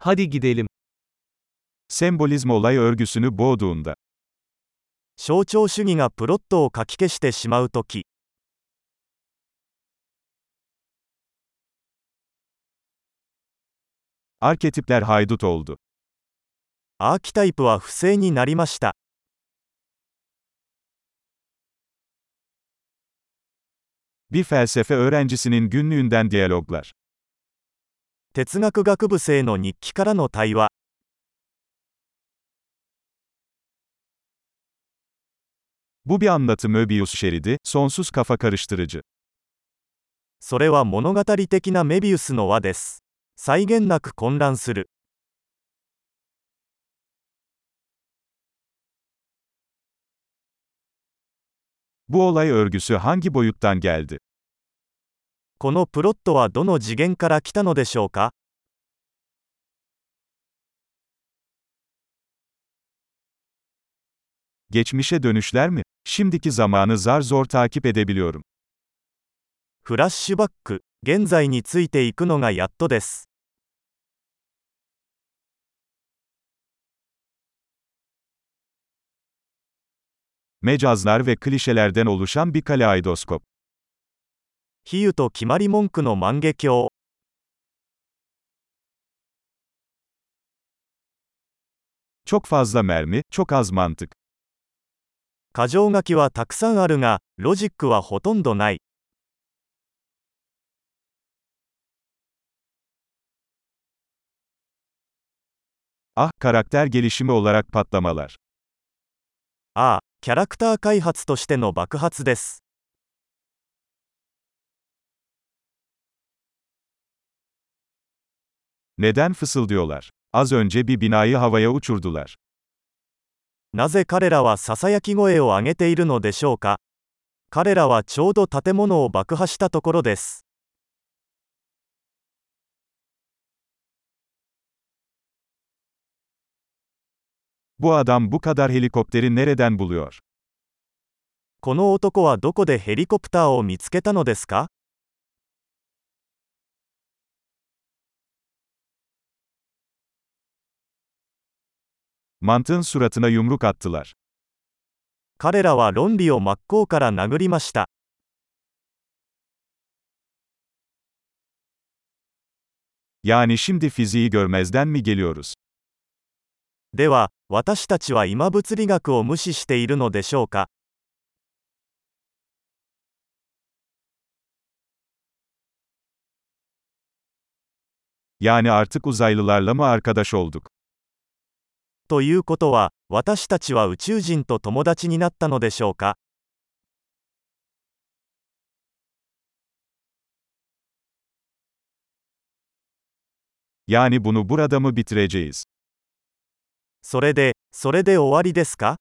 Hadi gidelim. Sembolizm olay örgüsünü boğduğunda. 象徴主義がプロットをかき消してしまうとき Arketipler haydut oldu. アーキタイプは不正になりました Bir felsefe öğrencisinin günlüğünden diyaloglar. 哲学学部生の日記からの対話 Bu bir anlatı Möbius şeridi, sonsuz kafa karıştırıcı. それは物語的なメビウスの輪です際限なく混乱する Bu olay örgüsü hangi boyuttan geldi? このプロットはどの次元から来たのでしょうか Geçmişe dönüşler mi? Şimdiki zamanı zar zor takip edebiliyorum. フラッシュバック現在についていくのがやっとです Mecazlar ve klişelerden oluşan bir kaleidoskop. 比喩と決まり文句の万華鏡 Çok fazla mermi, çok az mantık. 箇条書きはたくさんあるがロジックはほとんどない Ah, karakter gelişimi olarak patlamalar. ああキャラクター開発としての爆発です Neden fısıldıyorlar? Az önce bir binayı havaya uçurdular. なぜ彼らはささやき声を上げているのでしょうか彼らはちょうど建物を爆破したところです Bu adam bu kadar helikopteri nereden buluyor? この男はどこでヘリコプターを見つけたのですか Mantığın suratına yumruk attılar. 彼らは論理を真っ向から殴りました Yani şimdi fiziği görmezden mi geliyoruz? では私たちは今物理学を無視しているのでしょうか Yani artık uzaylılarla mı arkadaş olduk? ということは私たちは宇宙人と友達になったのでしょうか？Yani bunu burada mı bitireceğiz? それでそれで終わりですか？